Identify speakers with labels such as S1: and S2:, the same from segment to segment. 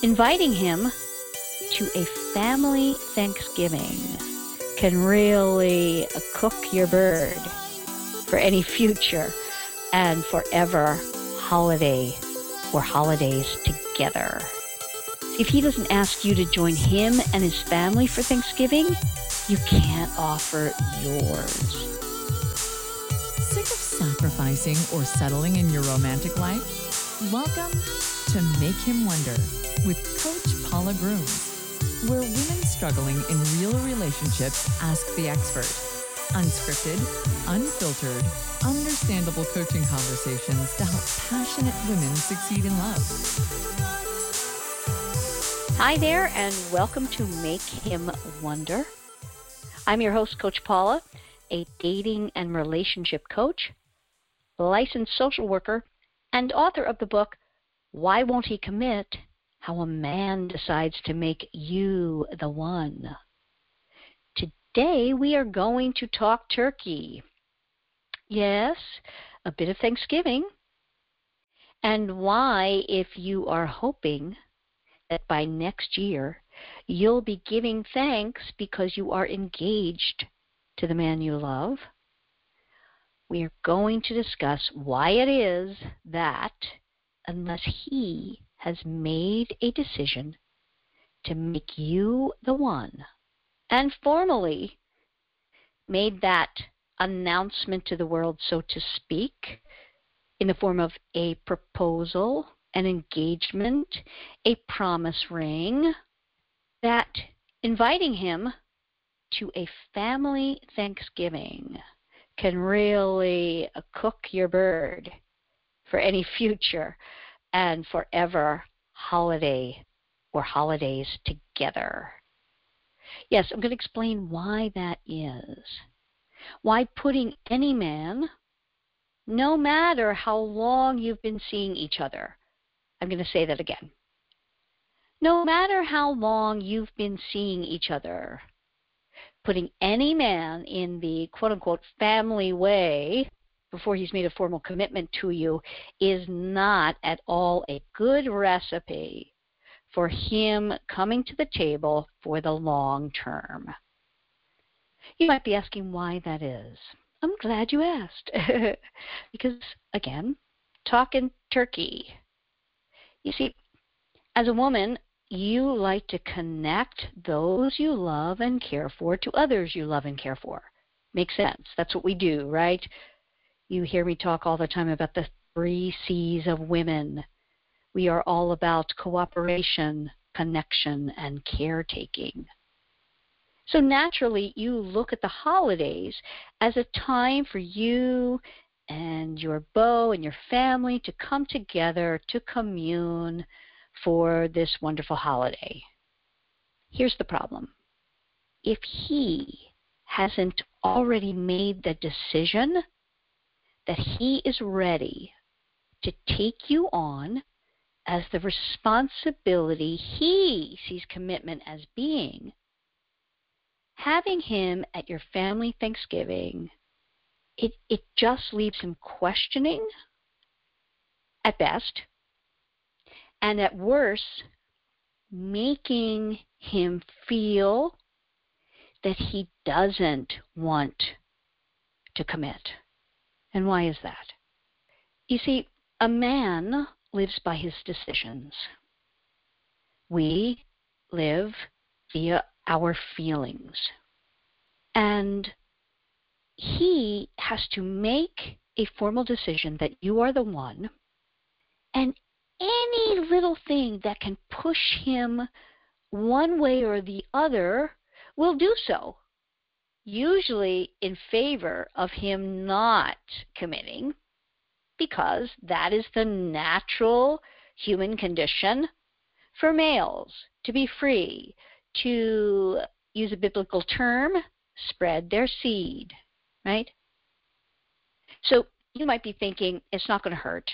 S1: Inviting him to a family Thanksgiving can really cook your bird for any future and forever holiday or holidays together. If he doesn't ask you to join him and his family for Thanksgiving, you can't offer yours.
S2: Sick of sacrificing or settling in your romantic life? Welcome to Make Him Wonder with Coach Paula Grooms, where women struggling in real relationships ask the expert. Unscripted, unfiltered, understandable coaching conversations to help passionate women succeed in love.
S1: Hi there, and welcome to Make Him Wonder. I'm your host, Coach Paula, a dating and relationship coach, licensed social worker, and author of the book, Why Won't He Commit? How a Man Decides to Make You the One. Today we are going to talk turkey. Yes, a bit of Thanksgiving. And why, if you are hoping that by next year you'll be giving thanks because you are engaged to the man you love, we are going to discuss why it is that unless he has made a decision to make you the one and formally made that announcement to the world, so to speak, in the form of a proposal, an engagement, a promise ring, that inviting him to a family Thanksgiving can really cook your bird for any future and forever holiday or holidays together. Yes, I'm going to explain why that is. Why putting any man, no matter how long you've been seeing each other, I'm going to say that again. No matter how long you've been seeing each other, putting any man in the quote unquote family way before he's made a formal commitment to you is not at all a good recipe for him coming to the table for the long term. You might be asking why that is. I'm glad you asked. because, again, talking turkey. You see, as a woman, you like to connect those you love and care for to others you love and care for. Makes sense. That's what we do, right? You hear me talk all the time about the three C's of women we are all about cooperation, connection, and caretaking. So naturally, you look at the holidays as a time for you and your beau and your family to come together to commune for this wonderful holiday. Here's the problem if he hasn't already made the decision that he is ready to take you on as the responsibility he sees commitment as being, having him at your family Thanksgiving, it, it just leaves him questioning at best, and at worst, making him feel that he doesn't want to commit. And why is that? You see, a man lives by his decisions. We live via our feelings. And he has to make a formal decision that you are the one, and any little thing that can push him one way or the other will do so, usually in favor of him not committing because that is the natural human condition for males to be free, to use a biblical term, spread their seed, right? So you might be thinking, it's not going to hurt.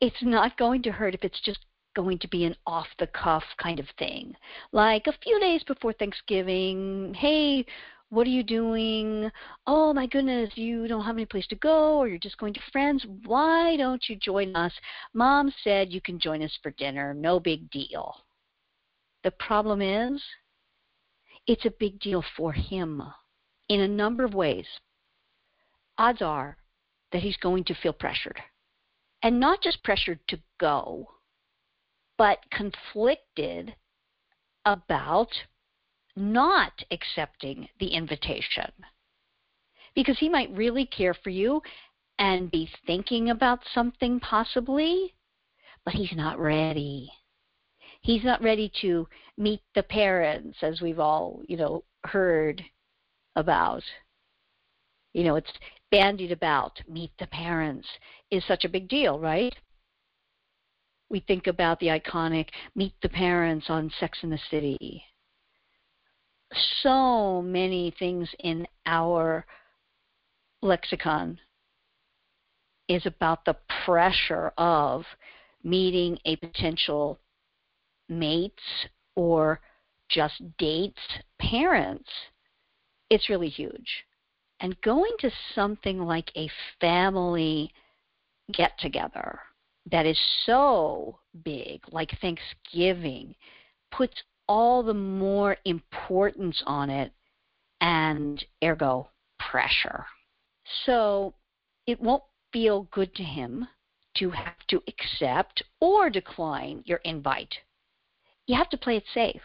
S1: It's not going to hurt if it's just going to be an off the cuff kind of thing. Like a few days before Thanksgiving, hey, what are you doing? Oh my goodness, you don't have any place to go, or you're just going to friends. Why don't you join us? Mom said you can join us for dinner. No big deal, The problem is, it's a big deal for him in a number of ways. Odds are that he's going to feel pressured. And not just pressured to go, but conflicted about not accepting the invitation. Because he might really care for you and be thinking about something possibly, but he's not ready. He's not ready to meet the parents as we've all, you know, heard about. You know, it's bandied about. Meet the parents is such a big deal, right? We think about the iconic Meet the Parents on Sex in the City. So many things in our lexicon is about the pressure of meeting a potential mates or just dates parents. It's really huge. And going to something like a family get together that is so big, like Thanksgiving, puts all the more importance on it and ergo pressure. So it won't feel good to him to have to accept or decline your invite. You have to play it safe.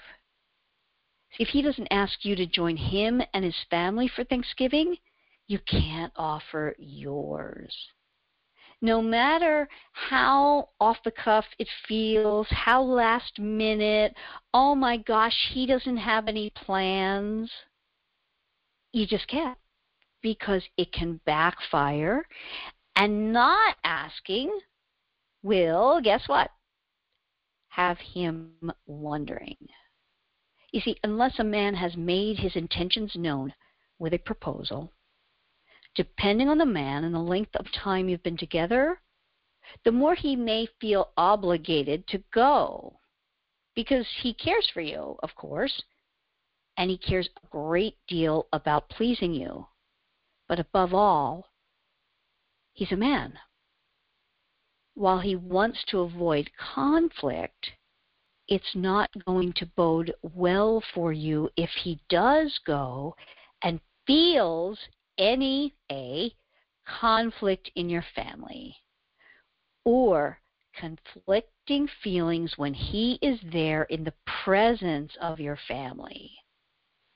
S1: If he doesn't ask you to join him and his family for Thanksgiving, you can't offer yours. No matter how off the cuff it feels, how last minute, oh my gosh, he doesn't have any plans, you just can't because it can backfire. And not asking will, guess what? Have him wondering. You see, unless a man has made his intentions known with a proposal, depending on the man and the length of time you've been together, the more he may feel obligated to go. Because he cares for you, of course, and he cares a great deal about pleasing you. But above all, he's a man. While he wants to avoid conflict, it's not going to bode well for you if he does go and feels any a conflict in your family or conflicting feelings when he is there in the presence of your family.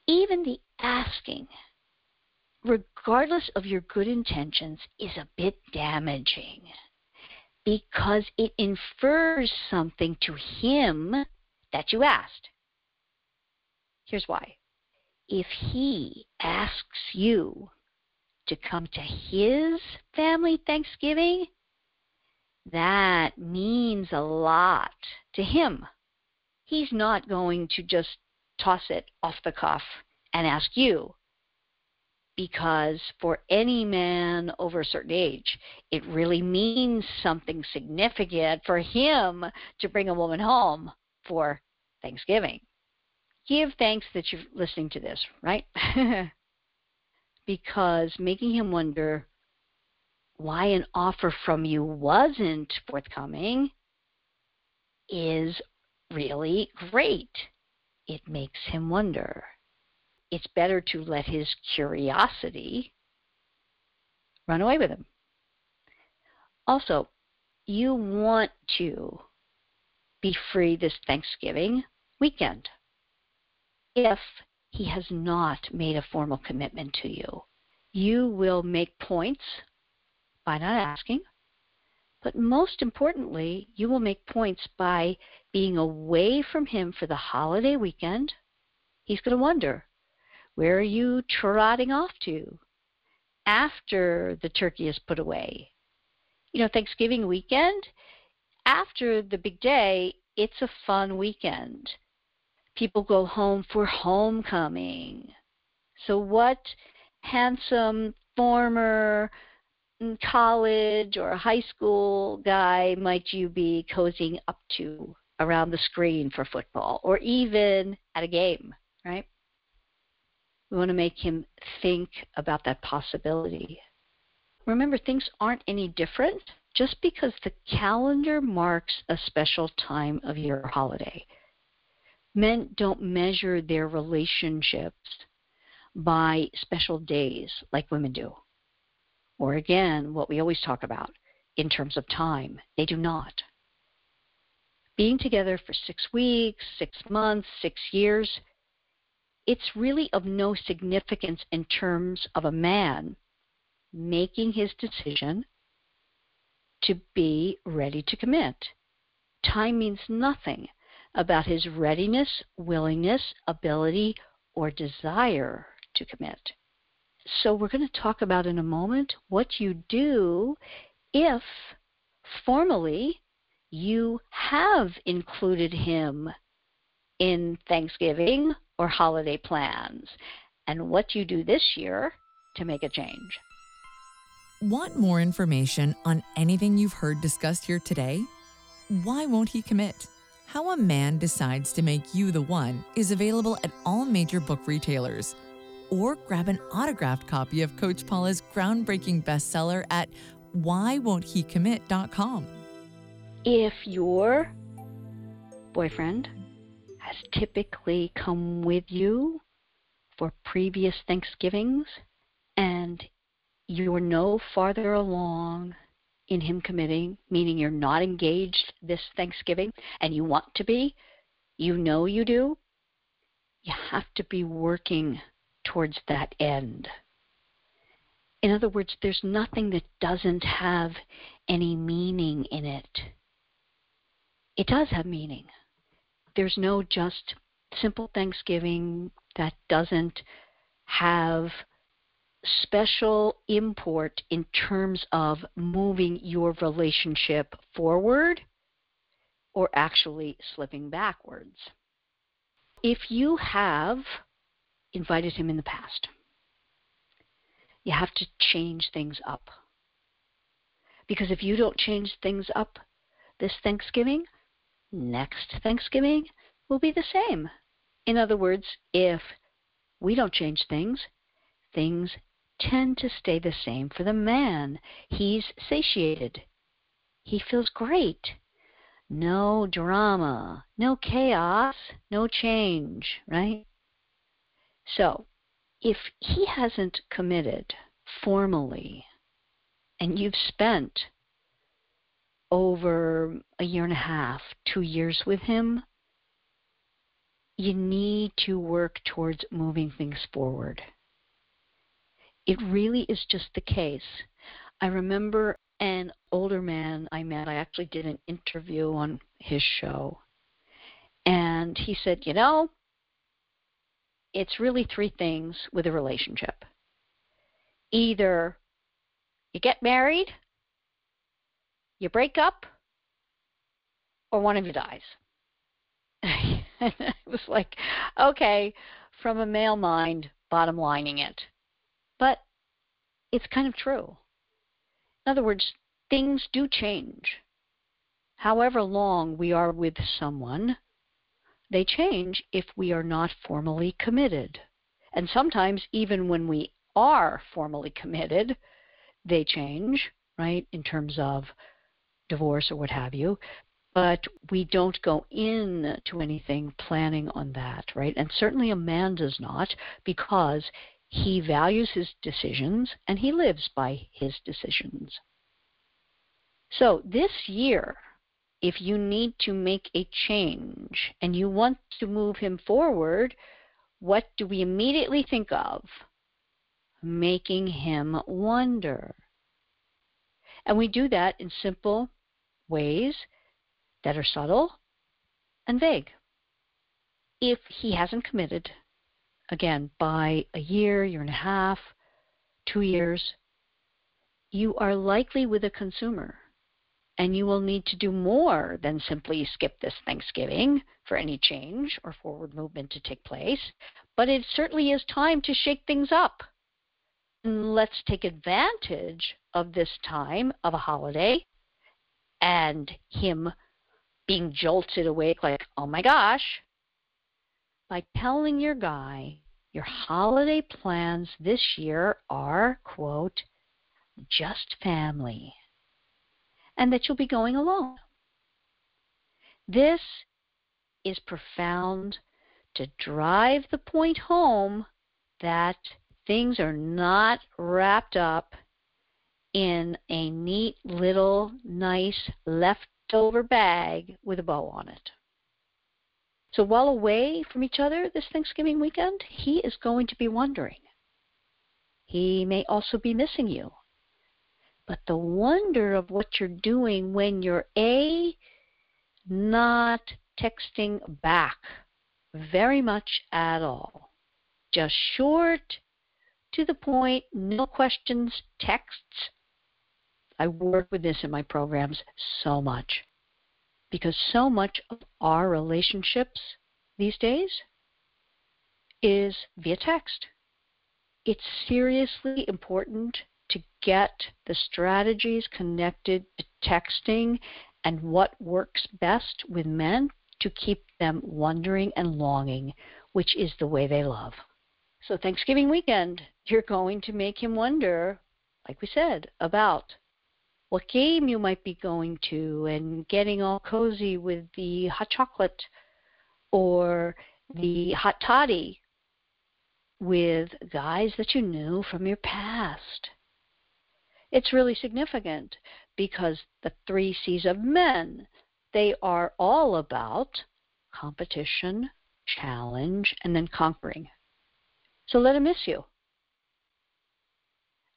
S1: Even the asking regardless of your good intentions, is a bit damaging because it infers something to him that you asked. Here's why. If he asks you to come to his family Thanksgiving, that means a lot to him. He's not going to just toss it off the cuff and ask you because for any man over a certain age, it really means something significant for him to bring a woman home for Thanksgiving. Give thanks that you're listening to this, right? because making him wonder why an offer from you wasn't forthcoming is really great. It makes him wonder it's better to let his curiosity run away with him. Also, you want to be free this Thanksgiving weekend if he has not made a formal commitment to you. You will make points by not asking, but most importantly, you will make points by being away from him for the holiday weekend. He's going to wonder where are you trotting off to after the turkey is put away? You know, Thanksgiving weekend, after the big day, it's a fun weekend. People go home for homecoming. So, what handsome former mm, college or high school guy might you be cozying up to around the screen for football or even at a game, right? We want to make him think about that possibility. Remember, things aren't any different just because the calendar marks a special time of your holiday. Men don't measure their relationships by special days like women do. Or again, what we always talk about in terms of time. They do not. Being together for six weeks, six months, six years, it's really of no significance in terms of a man making his decision to be ready to commit. Time means nothing about his readiness, willingness, ability, or desire to commit. So, we're going to talk about in a moment what you do if formally you have included him in Thanksgiving or holiday plans and what you do this year to make a change.
S2: Want more information on anything you've heard discussed here today? Why won't he commit? How a Man Decides to Make You the One is available at all major book retailers. Or grab an autographed copy of Coach Paula's groundbreaking bestseller at whywon'thecommit.com.
S1: If your boyfriend has typically come with you for previous Thanksgivings and you're no farther along in him committing, meaning you're not engaged this Thanksgiving and you want to be, you know you do, you have to be working towards that end. In other words, there's nothing that doesn't have any meaning in it. It does have meaning. There's no just simple Thanksgiving that doesn't have special import in terms of moving your relationship forward or actually slipping backwards. If you have invited him in the past, you have to change things up. Because if you don't change things up this Thanksgiving, next Thanksgiving will be the same. In other words, if we don't change things, things tend to stay the same for the man. He's satiated. He feels great. No drama, no chaos, no change, right? So, if he hasn't committed formally and you've spent over a year and a half, two years with him, you need to work towards moving things forward. It really is just the case. I remember an older man I met, I actually did an interview on his show, and he said, You know, it's really three things with a relationship. Either you get married, you break up, or one of you dies. it was like, okay, from a male mind, bottom lining it. But it's kind of true. In other words, things do change. However long we are with someone, they change if we are not formally committed. And sometimes, even when we are formally committed, they change, right, in terms of divorce or what have you. But we don't go in to anything planning on that, right? And certainly a man does not because he values his decisions and he lives by his decisions. So this year, if you need to make a change and you want to move him forward, what do we immediately think of? Making him wonder. And we do that in simple ways that are subtle and vague. If he hasn't committed, again, by a year, year and a half, two years, you are likely with a consumer and you will need to do more than simply skip this Thanksgiving for any change or forward movement to take place. But it certainly is time to shake things up. And let's take advantage of this time of a holiday and him being jolted awake like, oh my gosh, by telling your guy your holiday plans this year are, quote, just family and that you'll be going alone. This is profound to drive the point home that things are not wrapped up in a neat little nice leftover bag with a bow on it. So while away from each other this Thanksgiving weekend, he is going to be wondering. He may also be missing you. But the wonder of what you're doing when you're A, not texting back very much at all, just short, to the point, no questions, texts. I work with this in my programs so much because so much of our relationships these days is via text. It's seriously important to get the strategies connected to texting and what works best with men to keep them wondering and longing, which is the way they love. So, Thanksgiving weekend, you're going to make him wonder, like we said, about what game you might be going to and getting all cozy with the hot chocolate or the hot toddy with guys that you knew from your past. It's really significant because the three C's of men, they are all about competition, challenge, and then conquering. So let him miss you.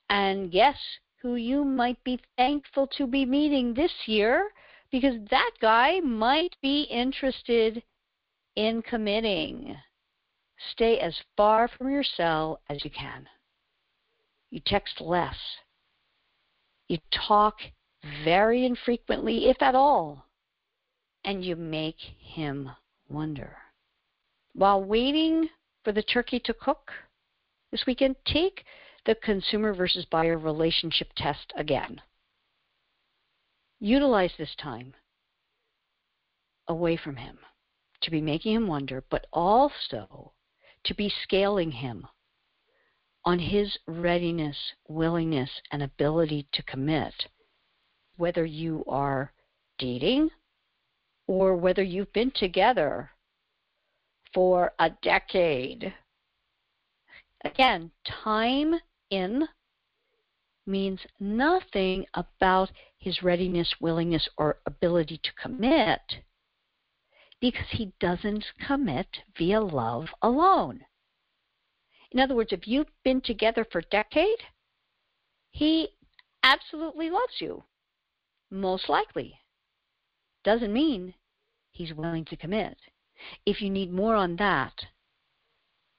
S1: And guess who you might be thankful to be meeting this year because that guy might be interested in committing. Stay as far from your cell as you can. You text less. You talk very infrequently, if at all, and you make him wonder. While waiting for the turkey to cook this weekend, take the consumer versus buyer relationship test again. Utilize this time away from him to be making him wonder, but also to be scaling him on his readiness, willingness, and ability to commit, whether you are dating or whether you've been together for a decade. Again, time in means nothing about his readiness, willingness, or ability to commit because he doesn't commit via love alone. In other words, if you've been together for a decade, he absolutely loves you. Most likely. Doesn't mean he's willing to commit. If you need more on that,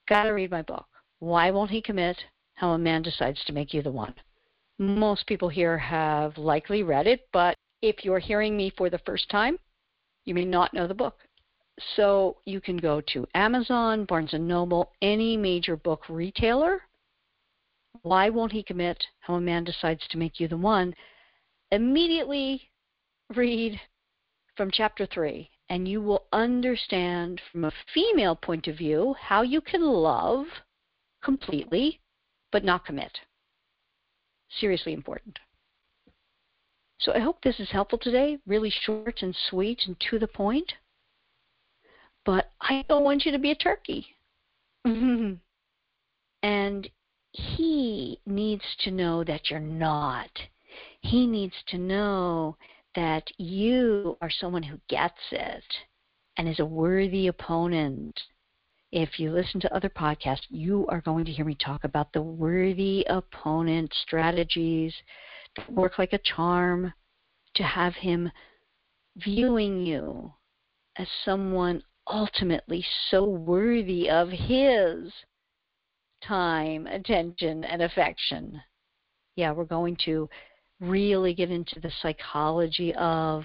S1: gotta read my book. Why won't he commit? How a Man Decides to Make You the One. Most people here have likely read it, but if you're hearing me for the first time, you may not know the book. So you can go to Amazon, Barnes & Noble, any major book retailer. Why won't he commit? How a Man Decides to Make You the One. Immediately read from chapter 3 and you will understand from a female point of view how you can love completely but not commit. Seriously important. So I hope this is helpful today, really short and sweet and to the point. But I don't want you to be a turkey. and he needs to know that you're not. He needs to know that you are someone who gets it and is a worthy opponent if you listen to other podcasts, you are going to hear me talk about the worthy opponent strategies that work like a charm to have him viewing you as someone ultimately so worthy of his time, attention, and affection. Yeah, we're going to really get into the psychology of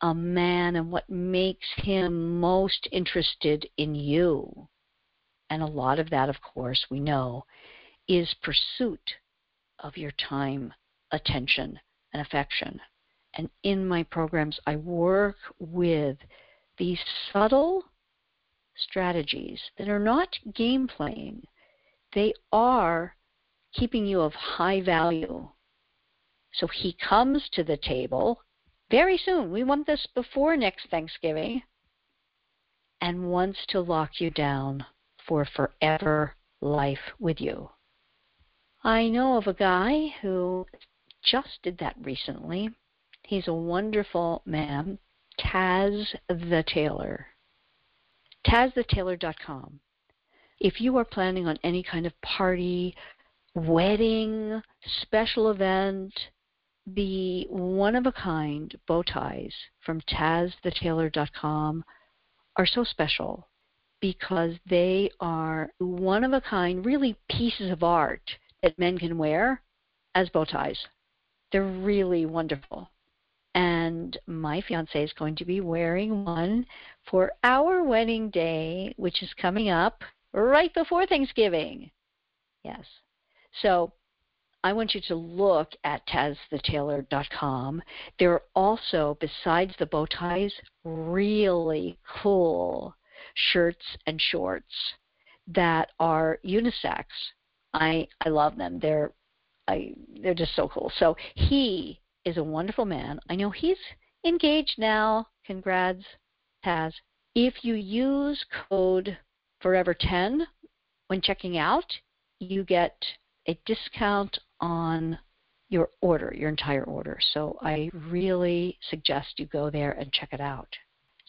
S1: a man and what makes him most interested in you. And a lot of that, of course, we know, is pursuit of your time, attention, and affection. And in my programs, I work with these subtle strategies that are not game playing, they are keeping you of high value. So he comes to the table very soon. We want this before next Thanksgiving. and wants to lock you down for forever life with you. I know of a guy who just did that recently. He's a wonderful man, Taz the Tailor. TazTheTailor.com. If you are planning on any kind of party, wedding, special event, the one of a kind bow ties from TazTheTailor.com are so special because they are one of a kind, really pieces of art that men can wear as bow ties. They're really wonderful. And my fiance is going to be wearing one for our wedding day, which is coming up right before Thanksgiving. Yes. So I want you to look at TazTheTailor.com. There are also, besides the bow ties, really cool shirts and shorts that are unisex. I I love them. They're I they're just so cool. So he is a wonderful man. I know he's engaged now. Congrats, Taz. If you use code Forever10 when checking out, you get a discount on your order, your entire order. So I really suggest you go there and check it out.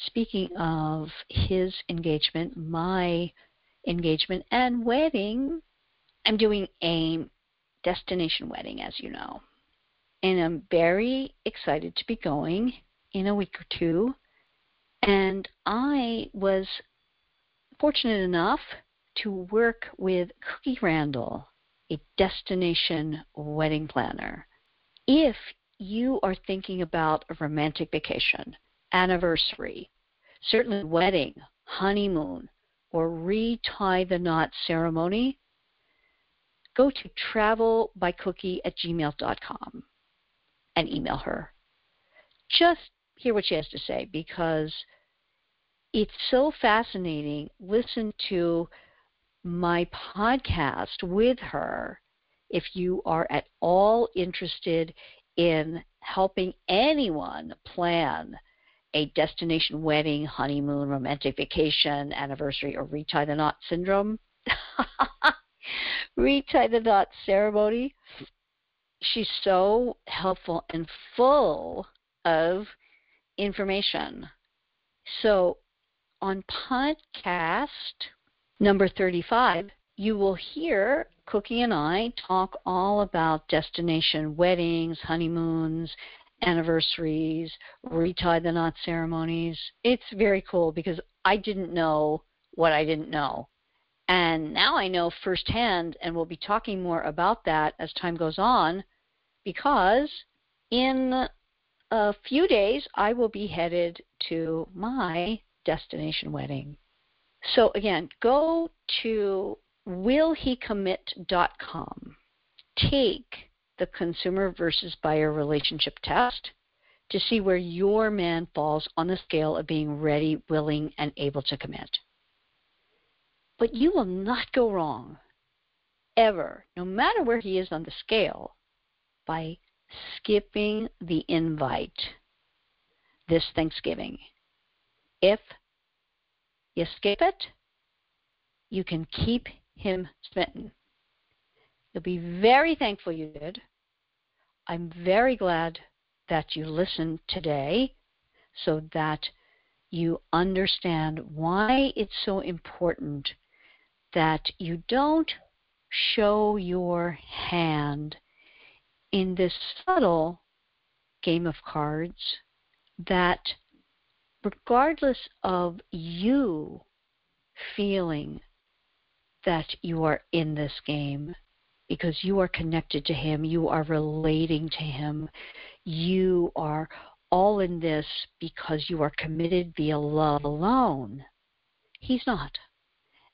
S1: Speaking of his engagement, my engagement and wedding, I'm doing a destination wedding, as you know. And I'm very excited to be going in a week or two. And I was fortunate enough to work with Cookie Randall a destination wedding planner. If you are thinking about a romantic vacation, anniversary, certainly wedding, honeymoon, or retie the knot ceremony, go to travelbycookie at gmail.com and email her. Just hear what she has to say because it's so fascinating. Listen to my podcast with her if you are at all interested in helping anyone plan a destination wedding, honeymoon, romantic vacation, anniversary, or retie the knot syndrome. retie the knot ceremony. She's so helpful and full of information. So on podcast Number 35, you will hear Cookie and I talk all about destination weddings, honeymoons, anniversaries, retie the knot ceremonies. It's very cool because I didn't know what I didn't know. And now I know firsthand, and we'll be talking more about that as time goes on because in a few days I will be headed to my destination wedding. So again, go to willhecommit.com. Take the consumer versus buyer relationship test to see where your man falls on the scale of being ready, willing, and able to commit. But you will not go wrong, ever, no matter where he is on the scale, by skipping the invite this Thanksgiving. If you skip it, you can keep him smitten. You'll be very thankful you did. I'm very glad that you listened today so that you understand why it's so important that you don't show your hand in this subtle game of cards that regardless of you feeling that you are in this game because you are connected to Him, you are relating to Him, you are all in this because you are committed via love alone. He's not.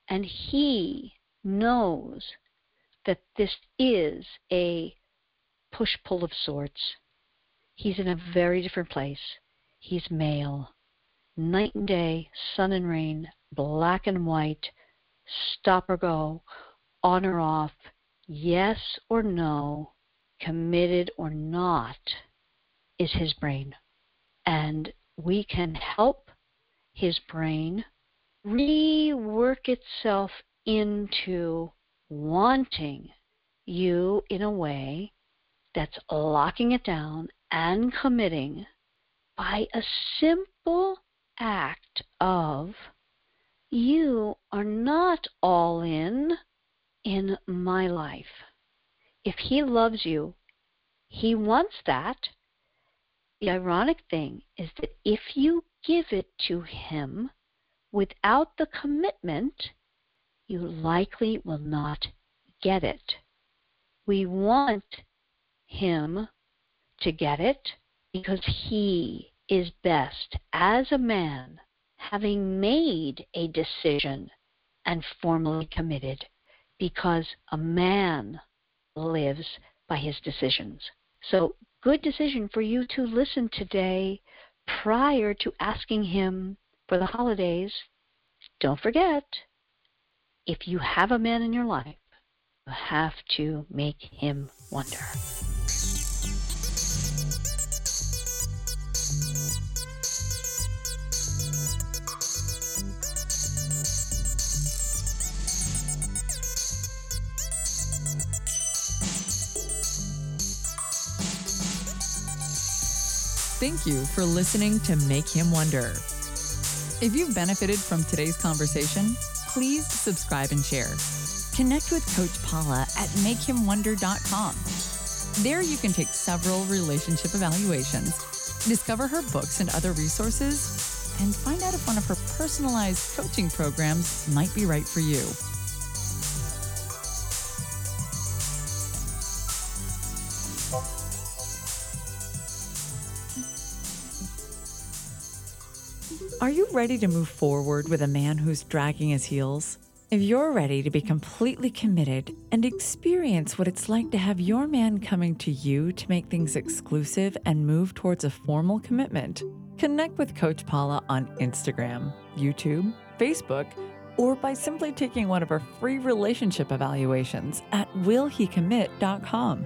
S1: And He knows that this is a push pull of sorts. He's in a very different place. He's male night and day, sun and rain, black and white, stop or go, on or off, yes or no, committed or not, is his brain. And we can help his brain rework itself into wanting you in a way that's locking it down and committing by a simple act of you are not all in in my life. If he loves you, he wants that. The ironic thing is that if you give it to him without the commitment, you likely will not get it. We want him to get it because he is best as a man having made a decision and formally committed because a man lives by his decisions. So, good decision for you to listen today prior to asking him for the holidays. Don't forget, if you have a man in your life, you have to make him wonder.
S2: Thank you for listening to Make Him Wonder. If you've benefited from today's conversation, please subscribe and share. Connect with Coach Paula at makehimwonder.com. There you can take several relationship evaluations, discover her books and other resources, and find out if one of her personalized coaching programs might be right for you. Are you ready to move forward with a man who's dragging his heels? If you're ready to be completely committed and experience what it's like to have your man coming to you to make things exclusive and move towards a formal commitment, connect with Coach Paula on Instagram, YouTube, Facebook, or by simply taking one of our free relationship evaluations at willhecommit.com.